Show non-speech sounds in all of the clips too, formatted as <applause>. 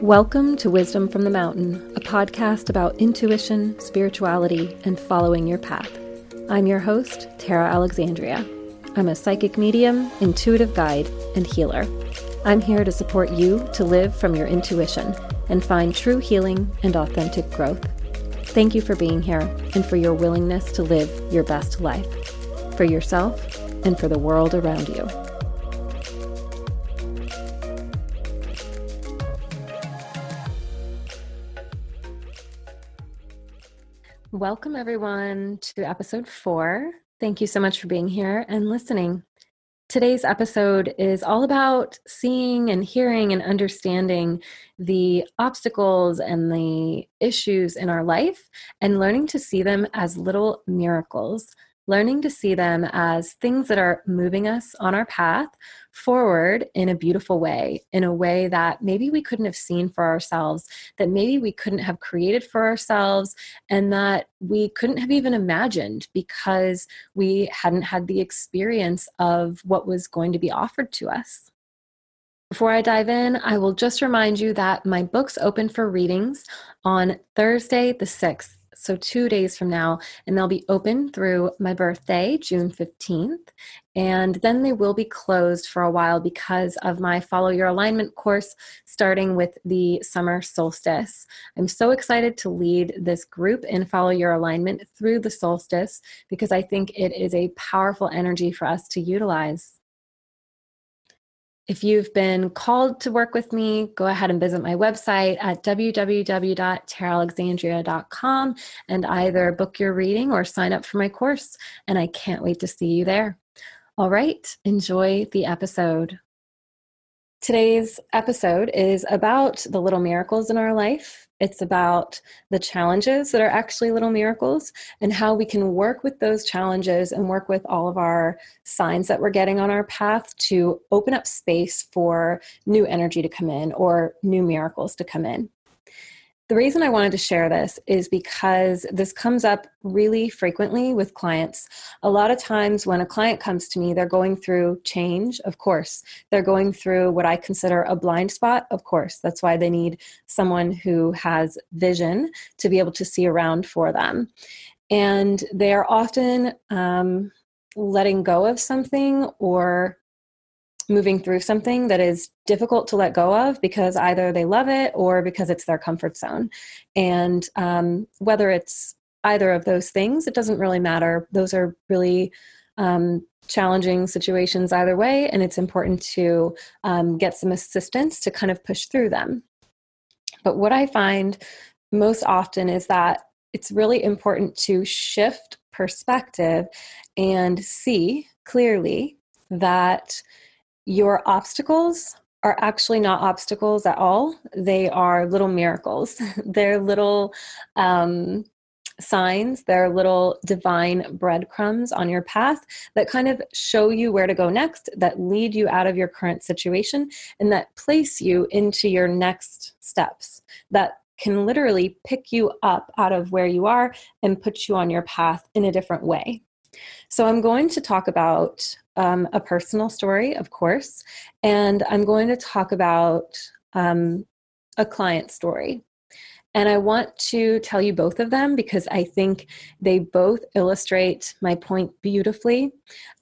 Welcome to Wisdom from the Mountain, a podcast about intuition, spirituality, and following your path. I'm your host, Tara Alexandria. I'm a psychic medium, intuitive guide, and healer. I'm here to support you to live from your intuition and find true healing and authentic growth. Thank you for being here and for your willingness to live your best life for yourself and for the world around you. Welcome, everyone, to episode four. Thank you so much for being here and listening. Today's episode is all about seeing and hearing and understanding the obstacles and the issues in our life and learning to see them as little miracles learning to see them as things that are moving us on our path forward in a beautiful way, in a way that maybe we couldn't have seen for ourselves, that maybe we couldn't have created for ourselves, and that we couldn't have even imagined because we hadn't had the experience of what was going to be offered to us. Before I dive in, I will just remind you that my book's open for readings on Thursday, the 6th so two days from now, and they'll be open through my birthday, June 15th. And then they will be closed for a while because of my Follow Your Alignment course starting with the summer solstice. I'm so excited to lead this group in Follow Your Alignment through the solstice because I think it is a powerful energy for us to utilize. If you've been called to work with me, go ahead and visit my website at www.taraalexandria.com and either book your reading or sign up for my course. And I can't wait to see you there. All right, enjoy the episode. Today's episode is about the little miracles in our life. It's about the challenges that are actually little miracles and how we can work with those challenges and work with all of our signs that we're getting on our path to open up space for new energy to come in or new miracles to come in. The reason I wanted to share this is because this comes up really frequently with clients. A lot of times, when a client comes to me, they're going through change, of course. They're going through what I consider a blind spot, of course. That's why they need someone who has vision to be able to see around for them. And they are often um, letting go of something or moving through something that is difficult to let go of because either they love it or because it's their comfort zone. And um, whether it's either of those things, it doesn't really matter. Those are really um, challenging situations either way, and it's important to um, get some assistance to kind of push through them. But what I find most often is that it's really important to shift perspective and see clearly that your obstacles are actually not obstacles at all. They are little miracles. <laughs> They're little um, signs, they're little divine breadcrumbs on your path that kind of show you where to go next, that lead you out of your current situation, and that place you into your next steps, that can literally pick you up out of where you are and put you on your path in a different way. So, I'm going to talk about um, a personal story, of course, and I'm going to talk about um, a client story. And I want to tell you both of them because I think they both illustrate my point beautifully.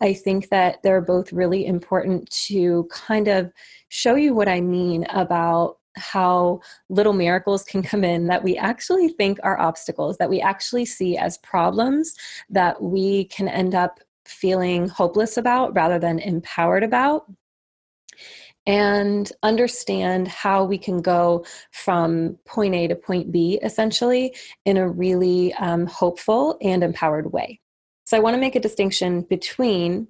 I think that they're both really important to kind of show you what I mean about how little miracles can come in that we actually think are obstacles, that we actually see as problems that we can end up feeling hopeless about rather than empowered about. And understand how we can go from point A to point B essentially in a really um, hopeful and empowered way. So, I want to make a distinction between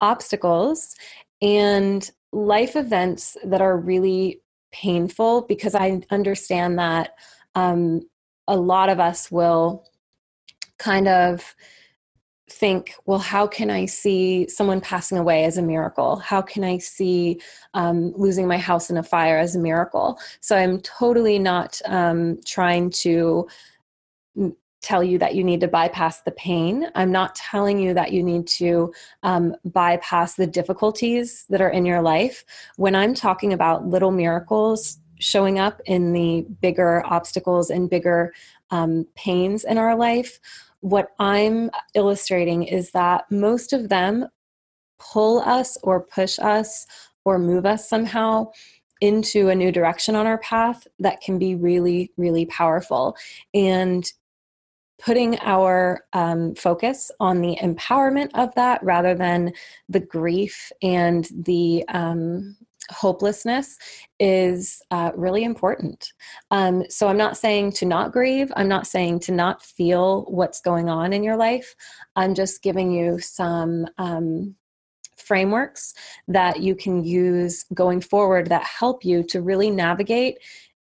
obstacles and life events that are really painful because I understand that um, a lot of us will kind of think, well, how can I see someone passing away as a miracle? How can I see um, losing my house in a fire as a miracle? So I'm totally not um, trying to tell you that you need to bypass the pain. I'm not telling you that you need to um, bypass the difficulties that are in your life. When I'm talking about little miracles, showing up in the bigger obstacles and bigger um, pains in our life, what I'm illustrating is that most of them pull us or push us or move us somehow into a new direction on our path that can be really, really powerful. And putting our um, focus on the empowerment of that rather than the grief and the um, hopelessness is uh, really important. Um, so I'm not saying to not grieve, I'm not saying to not feel what's going on in your life. I'm just giving you some um, frameworks that you can use going forward that help you to really navigate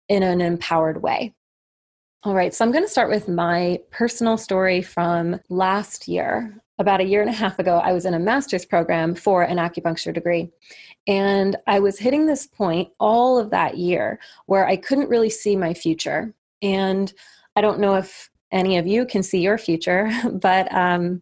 in an empowered way. All right, so I'm going to start with my personal story from last year. About a year and a half ago, I was in a master's program for an acupuncture degree. And I was hitting this point all of that year where I couldn't really see my future. And I don't know if any of you can see your future, <laughs> but um,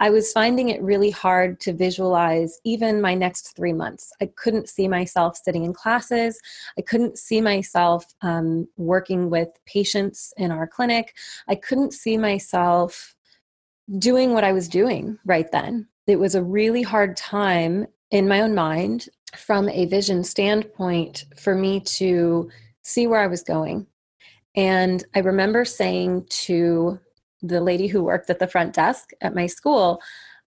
I was finding it really hard to visualize even my next three months. I couldn't see myself sitting in classes. I couldn't see myself um, working with patients in our clinic. I couldn't see myself doing what I was doing right then. It was a really hard time in my own mind from a vision standpoint for me to see where I was going. And I remember saying to the lady who worked at the front desk at my school,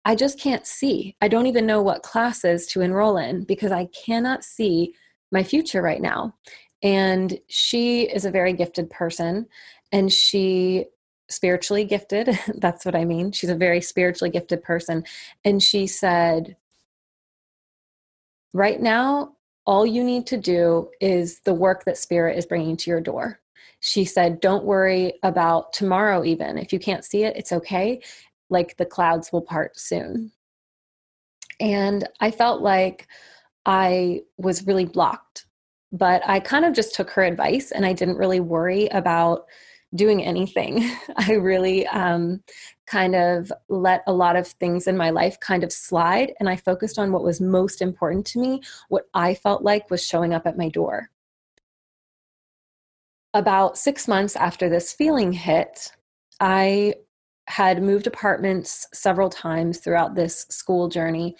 I just can't see. I don't even know what classes to enroll in because I cannot see my future right now. And she is a very gifted person and she spiritually gifted. <laughs> That's what I mean. She's a very spiritually gifted person. And she said, Right now, all you need to do is the work that spirit is bringing to your door she said, Don't worry about tomorrow, even. If you can't see it, it's okay. Like the clouds will part soon. And I felt like I was really blocked. But I kind of just took her advice and I didn't really worry about doing anything. <laughs> I really um, kind of let a lot of things in my life kind of slide and I focused on what was most important to me, what I felt like was showing up at my door about six months after this feeling hit, I had moved apartments several times throughout this school journey.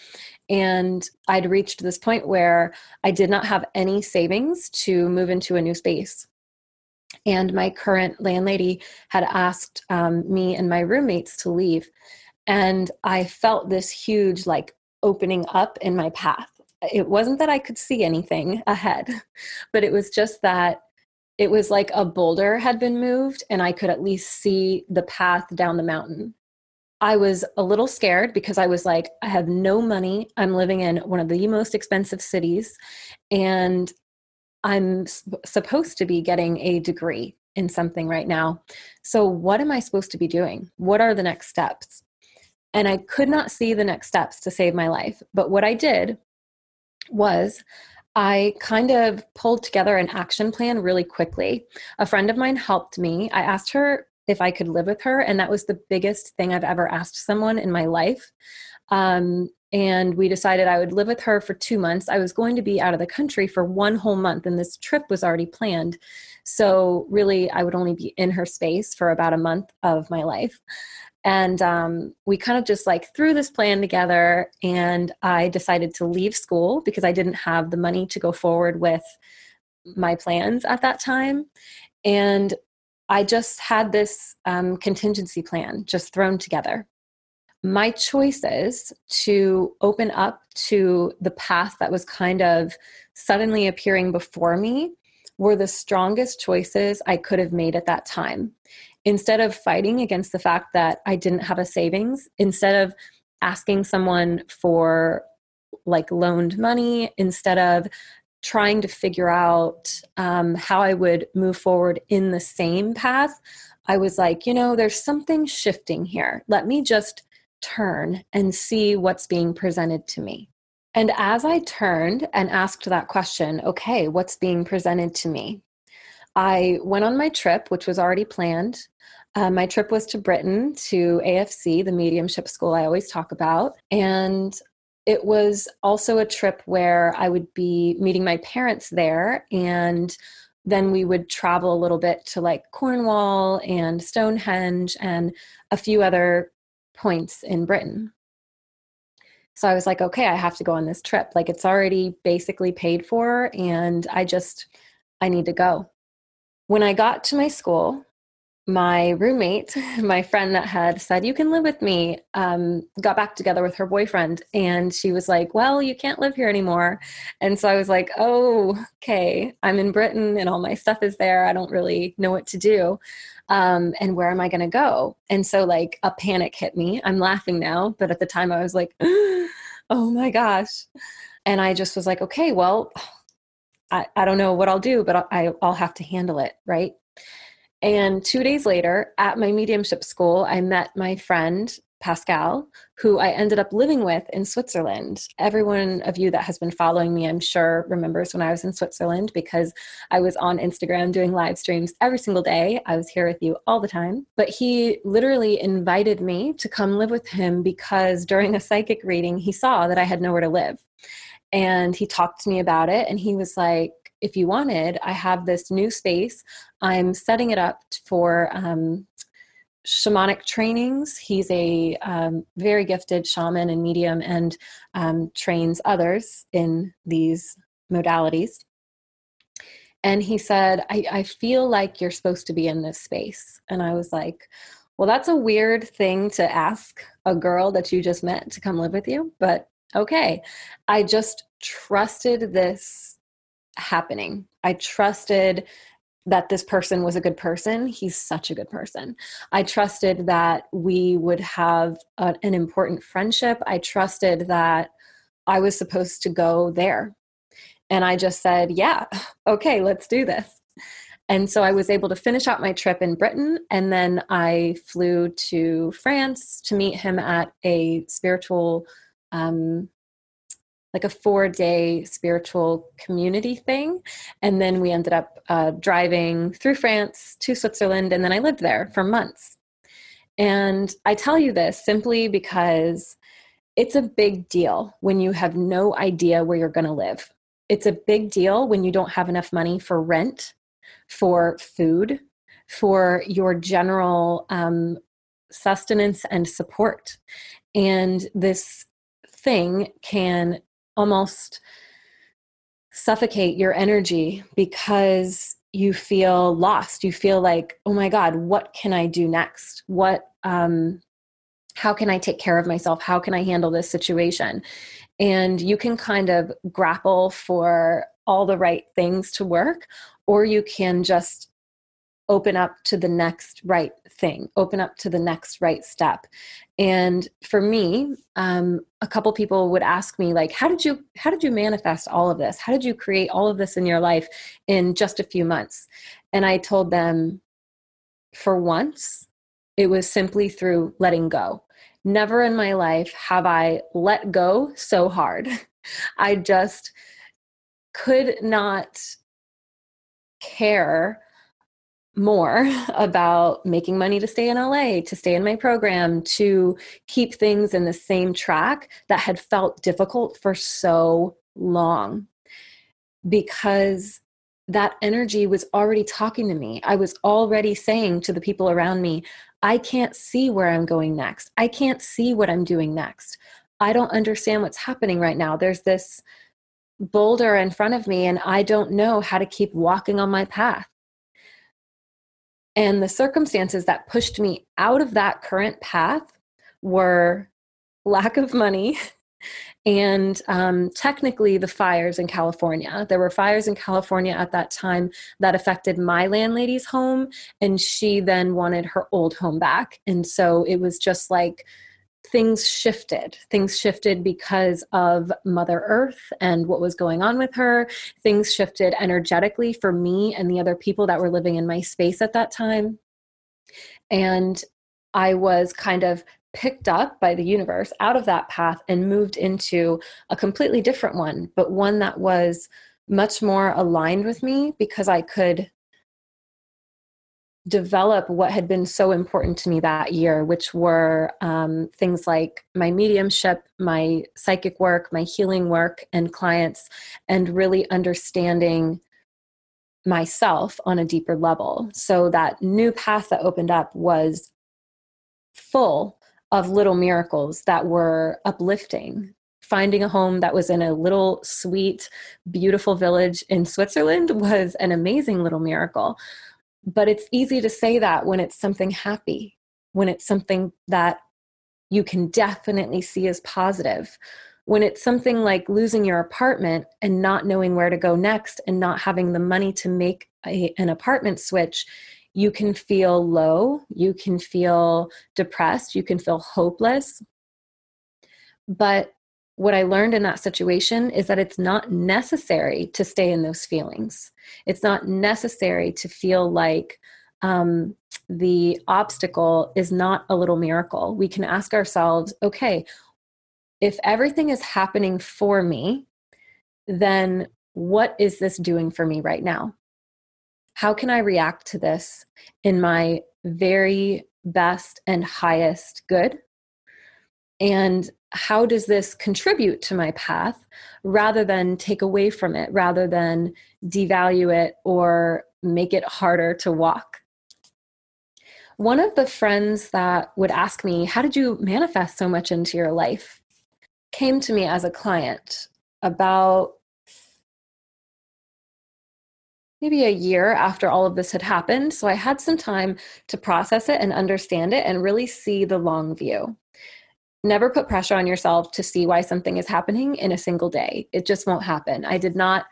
And I'd reached this point where I did not have any savings to move into a new space. And my current landlady had asked um, me and my roommates to leave. And I felt this huge, like, opening up in my path. It wasn't that I could see anything ahead, <laughs> but it was just that it was like a boulder had been moved and I could at least see the path down the mountain. I was a little scared because I was like, I have no money. I'm living in one of the most expensive cities and I'm supposed to be getting a degree in something right now. So, what am I supposed to be doing? What are the next steps? And I could not see the next steps to save my life. But what I did was I kind of pulled together an action plan really quickly. A friend of mine helped me. I asked her if I could live with her, and that was the biggest thing I've ever asked someone in my life. Um, and we decided I would live with her for two months. I was going to be out of the country for one whole month, and this trip was already planned. So, really, I would only be in her space for about a month of my life and um, we kind of just like threw this plan together and i decided to leave school because i didn't have the money to go forward with my plans at that time. And i just had this um, contingency plan just thrown together. My choices to open up to the path that was kind of suddenly appearing before me were the strongest choices I could have made at that time instead of fighting against the fact that I didn't have a savings, instead of asking someone for like loaned money, instead of trying to figure out um, how I would move forward in the same path, I was like, you know, there's something shifting here. Let me just turn and see what's being presented to me. And as I turned and asked that question, okay, what's being presented to me? I went on my trip, which was already planned. Uh, my trip was to Britain to AFC, the mediumship school I always talk about. And it was also a trip where I would be meeting my parents there and then we would travel a little bit to like Cornwall and Stonehenge and a few other points in Britain. So I was like, okay, I have to go on this trip. Like it's already basically paid for and I just I need to go. When I got to my school, my roommate, <laughs> my friend that had said, You can live with me, um, got back together with her boyfriend. And she was like, Well, you can't live here anymore. And so I was like, Oh, okay. I'm in Britain and all my stuff is there. I don't really know what to do. Um, and where am I going to go? And so, like, a panic hit me. I'm laughing now, but at the time I was like, <gasps> Oh my gosh. And I just was like, Okay, well, I, I don't know what I'll do, but I, I'll have to handle it. Right. And two days later, at my mediumship school, I met my friend Pascal, who I ended up living with in Switzerland. Everyone of you that has been following me, I'm sure, remembers when I was in Switzerland because I was on Instagram doing live streams every single day. I was here with you all the time. But he literally invited me to come live with him because during a psychic reading, he saw that I had nowhere to live. And he talked to me about it and he was like, if you wanted, I have this new space. I'm setting it up for um, shamanic trainings. He's a um, very gifted shaman and medium and um, trains others in these modalities. And he said, I, I feel like you're supposed to be in this space. And I was like, well, that's a weird thing to ask a girl that you just met to come live with you, but okay. I just trusted this happening. I trusted that this person was a good person. He's such a good person. I trusted that we would have a, an important friendship. I trusted that I was supposed to go there. And I just said, yeah, <laughs> okay, let's do this. And so I was able to finish out my trip in Britain. And then I flew to France to meet him at a spiritual um, like a four day spiritual community thing. And then we ended up uh, driving through France to Switzerland, and then I lived there for months. And I tell you this simply because it's a big deal when you have no idea where you're going to live. It's a big deal when you don't have enough money for rent, for food, for your general um, sustenance and support. And this thing can almost suffocate your energy because you feel lost. You feel like oh my god what can i do next? What um how can i take care of myself? How can i handle this situation? And you can kind of grapple for all the right things to work or you can just open up to the next right thing open up to the next right step. And for me um, a couple people would ask me like how did you how did you manifest all of this? How did you create all of this in your life in just a few months? And i told them for once it was simply through letting go. Never in my life have i let go so hard. <laughs> I just could not care more <laughs> about making money to stay in LA, to stay in my program, to keep things in the same track that had felt difficult for so long because that energy was already talking to me. I was already saying to the people around me, I can't see where I'm going next. I can't see what I'm doing next. I don't understand what's happening right now. There's this boulder in front of me, and I don't know how to keep walking on my path. And the circumstances that pushed me out of that current path were lack of money <laughs> and um, technically the fires in California. There were fires in California at that time that affected my landlady's home, and she then wanted her old home back. And so it was just like, things shifted. Things shifted because of Mother Earth and what was going on with her. Things shifted energetically for me and the other people that were living in my space at that time. And I was kind of picked up by the universe out of that path and moved into a completely different one, but one that was much more aligned with me because I could develop what had been so important to me that year, which were um, things like my mediumship, my psychic work, my healing work, and clients, and really understanding myself on a deeper level. So that new path that opened up was full of little miracles that were uplifting. Finding a home that was in a little sweet, beautiful village in Switzerland <laughs> was an amazing little miracle. But it's easy to say that when it's something happy, when it's something that you can definitely see as positive. When it's something like losing your apartment and not knowing where to go next and not having the money to make a, an apartment switch, you can feel low, you can feel depressed, you can feel hopeless. But what I learned in that situation is that it's not necessary to stay in those feelings. It's not necessary to feel like um, the obstacle is not a little miracle. We can ask ourselves, okay, if everything is happening for me, then what is this doing for me right now? How can I react to this in my very best and highest good? And how does this contribute to my path rather than take away from it, rather than devalue it or make it harder to walk? One of the friends that would ask me, How did you manifest so much into your life? came to me as a client about maybe a year after all of this had happened. So I had some time to process it and understand it and really see the long view. Never put pressure on yourself to see why something is happening in a single day. It just won't happen. I did not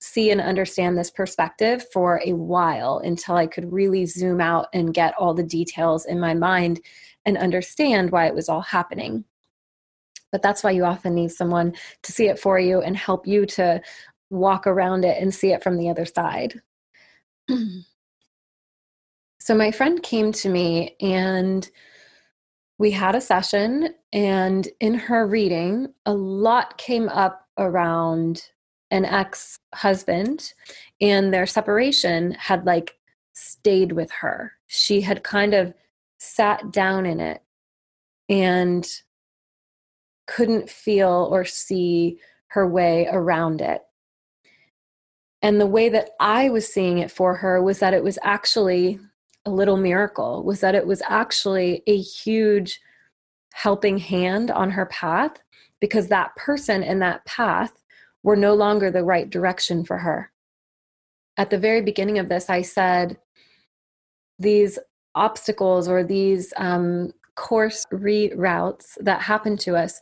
see and understand this perspective for a while until I could really zoom out and get all the details in my mind and understand why it was all happening. But that's why you often need someone to see it for you and help you to walk around it and see it from the other side. <clears throat> so, my friend came to me and we had a session, and in her reading, a lot came up around an ex husband and their separation had like stayed with her. She had kind of sat down in it and couldn't feel or see her way around it. And the way that I was seeing it for her was that it was actually a little miracle, was that it was actually a huge helping hand on her path because that person and that path were no longer the right direction for her. At the very beginning of this, I said, these obstacles or these um, course reroutes that happen to us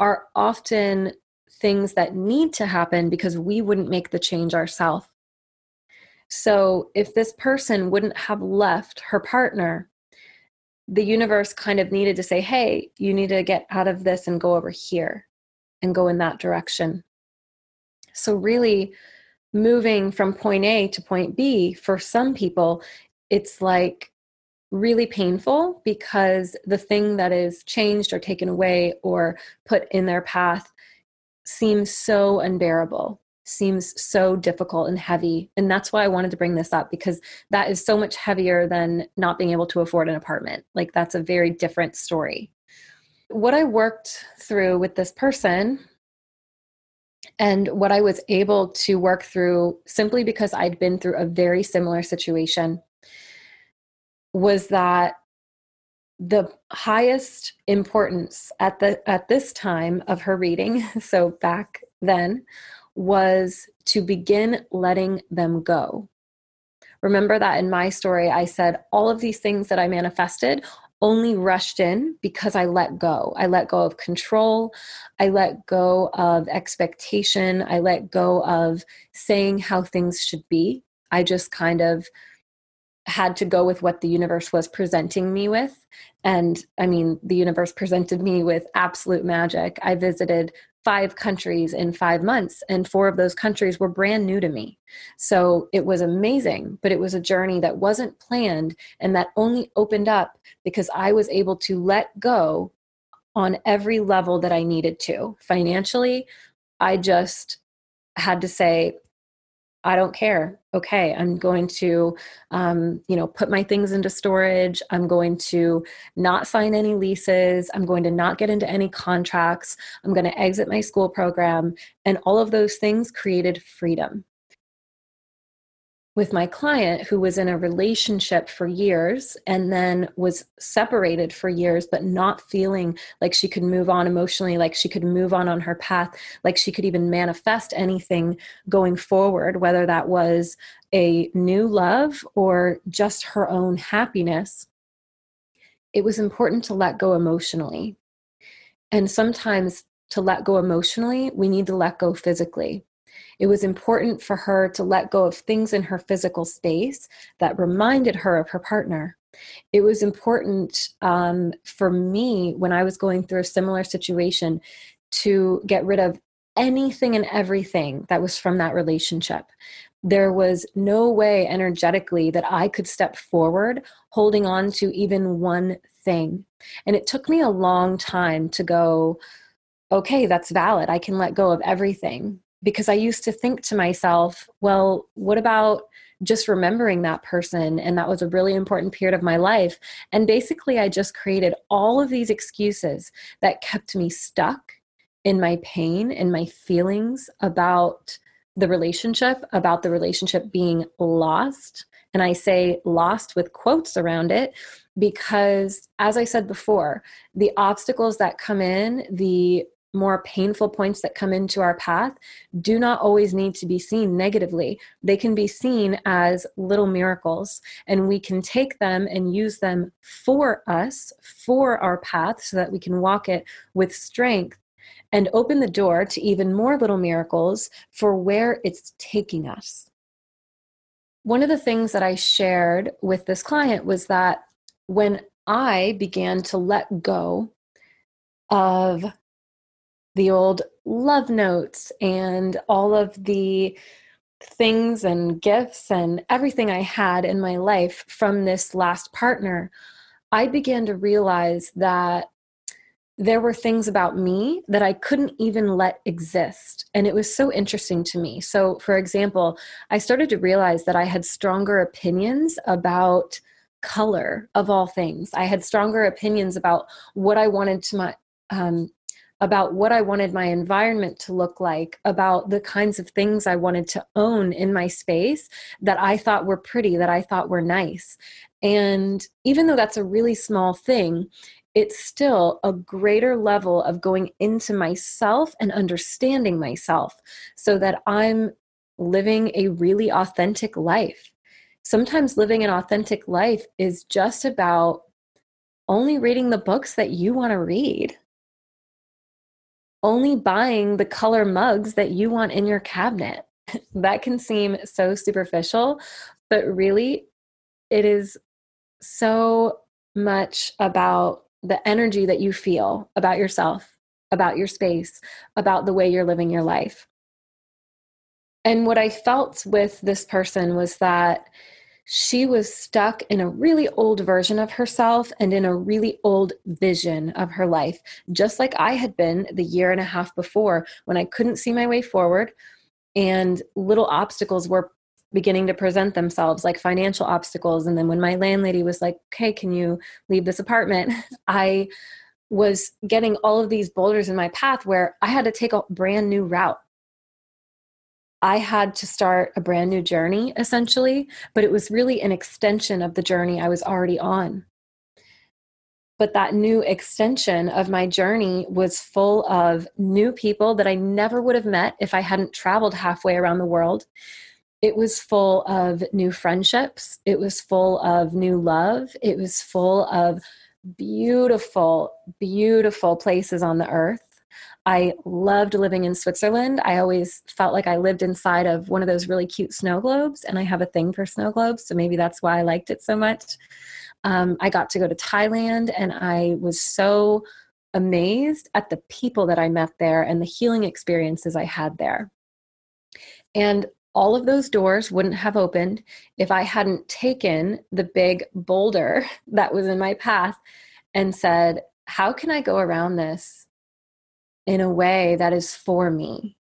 are often things that need to happen because we wouldn't make the change ourselves. So, if this person wouldn't have left her partner, the universe kind of needed to say, hey, you need to get out of this and go over here and go in that direction. So, really, moving from point A to point B, for some people, it's like really painful because the thing that is changed or taken away or put in their path seems so unbearable seems so difficult and heavy. And that's why i wanted to bring this up because that is so much heavier than not being able to afford an apartment. Like that's a very different story. What i worked through with this person and what I was able to work through simply because I'd been through a very similar situation was that the highest importance at the at this time of her reading <laughs> so back then was to begin letting them go remember that in my story i said all of these things that i manifested only rushed in because I let go. I let go of control. I let go of expectation. I let go of saying how things should be. I just kind of had to go with what the universe was presenting me with. And I mean, the universe presented me with absolute magic. I visited five countries in five months, and four of those countries were brand new to me. So it was amazing, but it was a journey that wasn't planned and that only opened up because I was able to let go on every level that I needed to. Financially, I just had to say, I don't care. Okay, I'm going to, um, you know, put my things into storage. I'm going to not sign any leases. I'm going to not get into any contracts. I'm going to exit my school program. And all of those things created freedom. With my client who was in a relationship for years and then was separated for years, but not feeling like she could move on emotionally, like she could move on on her path, like she could even manifest anything going forward, whether that was a new love or just her own happiness. It was important to let go emotionally. And sometimes to let go emotionally, we need to let go physically. It was important for her to let go of things in her physical space that reminded her of her partner. It was important um, for me when I was going through a similar situation to get rid of anything and everything that was from that relationship. There was no way energetically that I could step forward holding on to even one thing. And it took me a long time to go, okay, that's valid. I can let go of everything because I used to think to myself, well, what about just remembering that person? And that was a really important period of my life. And basically, I just created all of these excuses that kept me stuck in my pain and my feelings about the relationship, about the relationship being lost. And I say lost with quotes around it because, as I said before, the obstacles that come in, the more painful points that come into our path do not always need to be seen negatively. They can be seen as little miracles, and we can take them and use them for us, for our path, so that we can walk it with strength and open the door to even more little miracles for where it's taking us. One of the things that I shared with this client was that when I began to let go of the old love notes and all of the things and gifts and everything I had in my life from this last partner, I began to realize that there were things about me that I couldn't even let exist. And it was so interesting to me. So, for example, I started to realize that I had stronger opinions about color of all things. I had stronger opinions about what I wanted to my um, about what I wanted my environment to look like, about the kinds of things I wanted to own in my space that I thought were pretty, that I thought were nice. And even though that's a really small thing, it's still a greater level of going into myself and understanding myself so that I'm living a really authentic life. Sometimes living an authentic life is just about only reading the books that you want to read only buying the color mugs that you want in your cabinet. <laughs> that can seem so superficial, but really, it is so much about the energy that you feel about yourself, about your space, about the way you're living your life. And what I felt with this person was that she was stuck in a really old version of herself and in a really old vision of her life, just like I had been the year and a half before when I couldn't see my way forward and little obstacles were beginning to present themselves like financial obstacles. And then when my landlady was like okay can you leave this apartment? <laughs> I was getting all of these boulders in my path where i had to take a brand new route I had to start a brand new journey essentially, but it was really an extension of the journey I was already on. But that new extension of my journey was full of new people that I never would have met if I hadn't traveled halfway around the world. It was full of new friendships. It was full of new love. It was full of beautiful, beautiful places on the earth I loved living in Switzerland. I always felt like I lived inside of one of those really cute snow globes, and I have a thing for snow globes, so maybe that's why I liked it so much. Um, I got to go to Thailand, and I was so amazed at the people that I met there and the healing experiences I had there. And all of those doors wouldn't have opened if I hadn't taken the big boulder <laughs> that was in my path and said, How can I go around this in a way that is for me?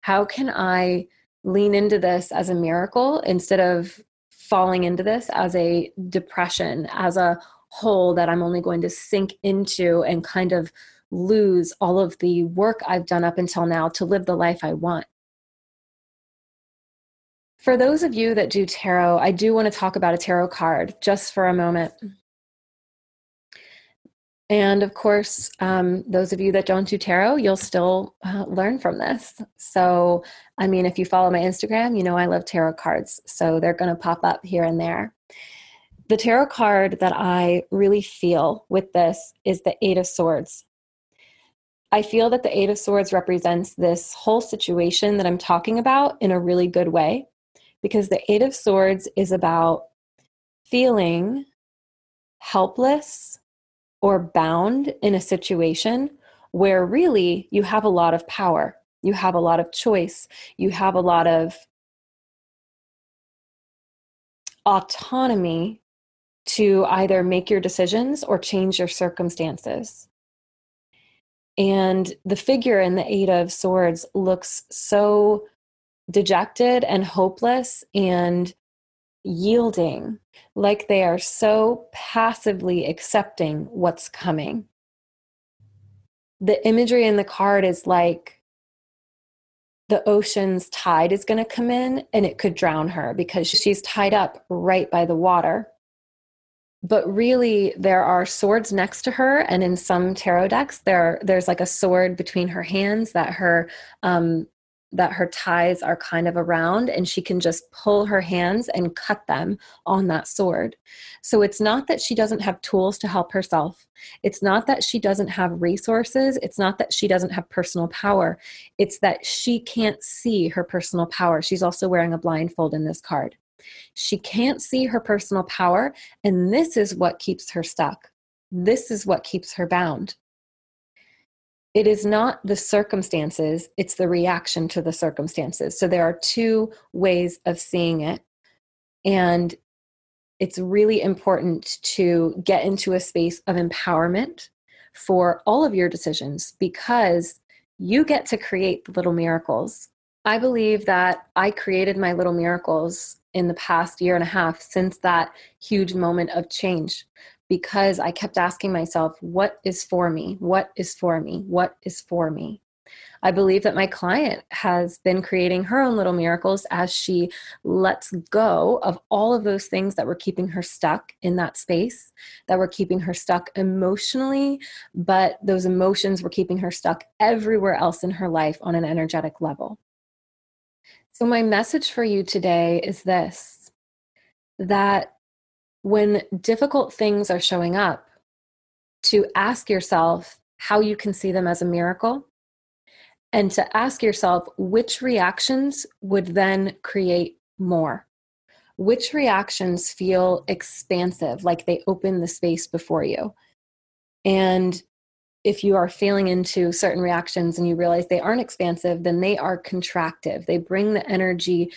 How can I lean into this as a miracle instead of falling into this as a depression, as a hole that I'm only going to sink into and kind of lose all of the work I've done up until now to live the life I want? For those of you that do tarot, I do want to talk about a tarot card just for a moment. And of course, um, those of you that don't do tarot, you'll still uh, learn from this. So, I mean, if you follow my Instagram, you know I love tarot cards. So they're going to pop up here and there. The tarot card that I really feel with this is the Eight of Swords. I feel that the Eight of Swords represents this whole situation that I'm talking about in a really good way because the Eight of Swords is about feeling helpless or bound in a situation where really you have a lot of power, you have a lot of choice, you have a lot of autonomy to either make your decisions or change your circumstances. And the figure in the Eight of Swords looks so dejected and hopeless and yielding, like they are so passively accepting what's coming. The imagery in the card is like the ocean's tide is going to come in and it could drown her because she's tied up right by the water. But really, there are swords next to her, and in some tarot decks, there there's like a sword between her hands that her um, that her ties are kind of around and she can just pull her hands and cut them on that sword. So it's not that she doesn't have tools to help herself. It's not that she doesn't have resources. It's not that she doesn't have personal power. It's that she can't see her personal power. She's also wearing a blindfold in this card. She can't see her personal power, and this is what keeps her stuck. This is what keeps her bound it is not the circumstances, it's the reaction to the circumstances. So there are two ways of seeing it. And it's really important to get into a space of empowerment for all of your decisions because you get to create the little miracles. I believe that I created my little miracles in the past year and a half since that huge moment of change because I kept asking myself, what is for me? What is for me? What is for me? I believe that my client has been creating her own little miracles as she lets go of all of those things that were keeping her stuck in that space, that were keeping her stuck emotionally, but those emotions were keeping her stuck everywhere else in her life on an energetic level. So, my message for you today is this that when difficult things are showing up, to ask yourself how you can see them as a miracle and to ask yourself which reactions would then create more. Which reactions feel expansive, like they open the space before you? And if you are feeling into certain reactions and you realize they aren't expansive, then they are contractive. They bring the energy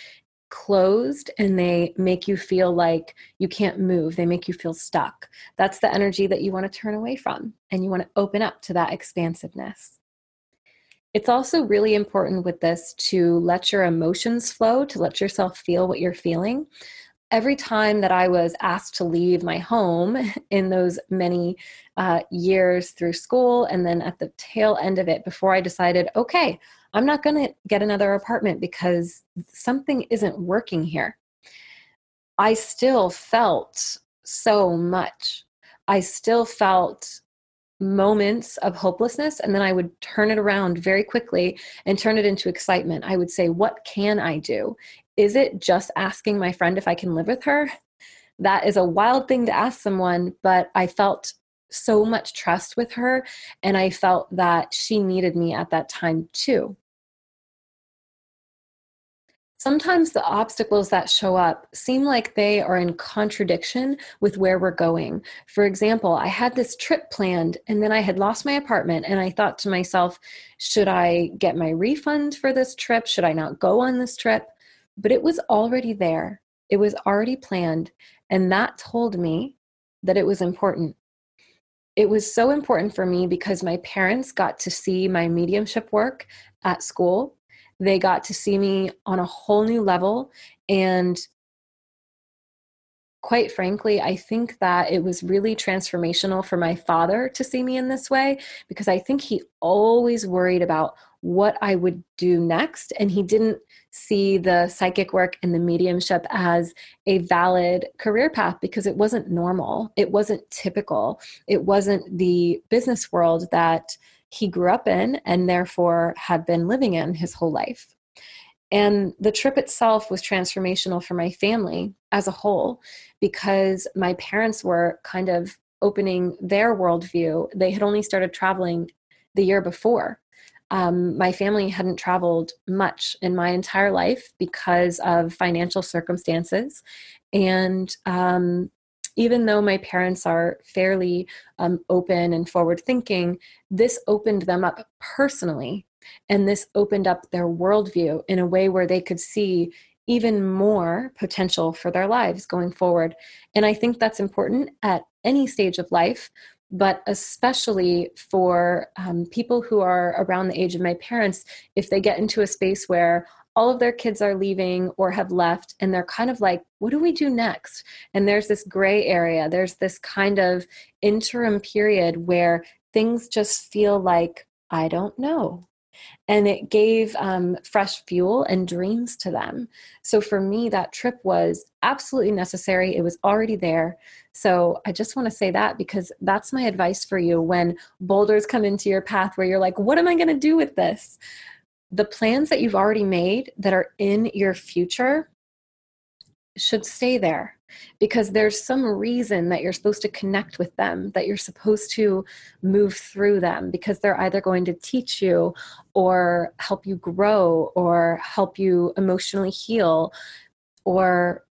closed and they make you feel like you can't move. They make you feel stuck. That's the energy that you want to turn away from and you want to open up to that expansiveness. It's also really important with this to let your emotions flow, to let yourself feel what you're feeling. Every time that I was asked to leave my home <laughs> in those many uh, years through school, and then at the tail end of it, before I decided, okay, I'm not going to get another apartment because something isn't working here. I still felt so much. I still felt moments of hopelessness and then I would turn it around very quickly and turn it into excitement. I would say, What can I do? Is it just asking my friend if I can live with her? That is a wild thing to ask someone, but I felt so much trust with her and I felt that she needed me at that time too. Sometimes the obstacles that show up seem like they are in contradiction with where we're going. For example, I had this trip planned and then I had lost my apartment, and I thought to myself, should I get my refund for this trip? Should I not go on this trip? But it was already there, it was already planned, and that told me that it was important. It was so important for me because my parents got to see my mediumship work at school they got to see me on a whole new level. And quite frankly, I think that it was really transformational for my father to see me in this way because I think he always worried about what I would do next. And he didn't see the psychic work and the mediumship as a valid career path because it wasn't normal. It wasn't typical. It wasn't the business world that he grew up in and therefore had been living in his whole life. And the trip itself was transformational for my family as a whole because my parents were kind of opening their worldview. They had only started traveling the year before. Um, my family hadn't traveled much in my entire life because of financial circumstances. And um, even though my parents are fairly um, open and forward thinking, this opened them up personally. And this opened up their worldview in a way where they could see even more potential for their lives going forward. And I think that's important at any stage of life, but especially for um, people who are around the age of my parents, if they get into a space where all of their kids are leaving or have left and they're kind of like what do we do next? And there's this gray area there's this kind of interim period where things just feel like i don't know and it gave um, fresh fuel and dreams to them. So for me, that trip was absolutely necessary. It was already there. So I just want to say that because that's my advice for you when boulders come into your path where you're like, what am I going to do with this? The plans that you've already made that are in your future should stay there because there's some reason that you're supposed to connect with them, that you're supposed to move through them because they're either going to teach you or help you grow or help you emotionally heal or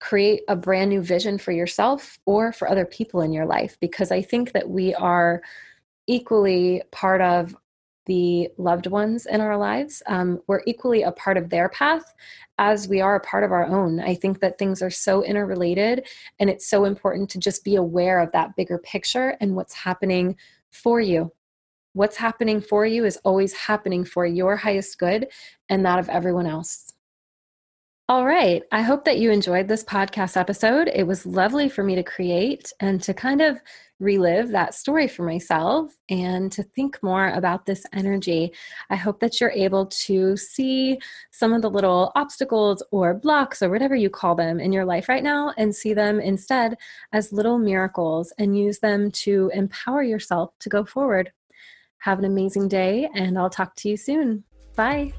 create a brand new vision for yourself or for other people in your life because I think that we are equally part of the loved ones in our lives. Um, we're equally a part of their path as we are a part of our own. I think that things are so interrelated, and it's so important to just be aware of that bigger picture and what's happening for you. What's happening for you is always happening for your highest good and that of everyone else. All right. I hope that you enjoyed this podcast episode. It was lovely for me to create and to kind of relive that story for myself and to think more about this energy. I hope that you're able to see some of the little obstacles or blocks or whatever you call them in your life right now and see them instead as little miracles and use them to empower yourself to go forward. Have an amazing day, and I'll talk to you soon. Bye.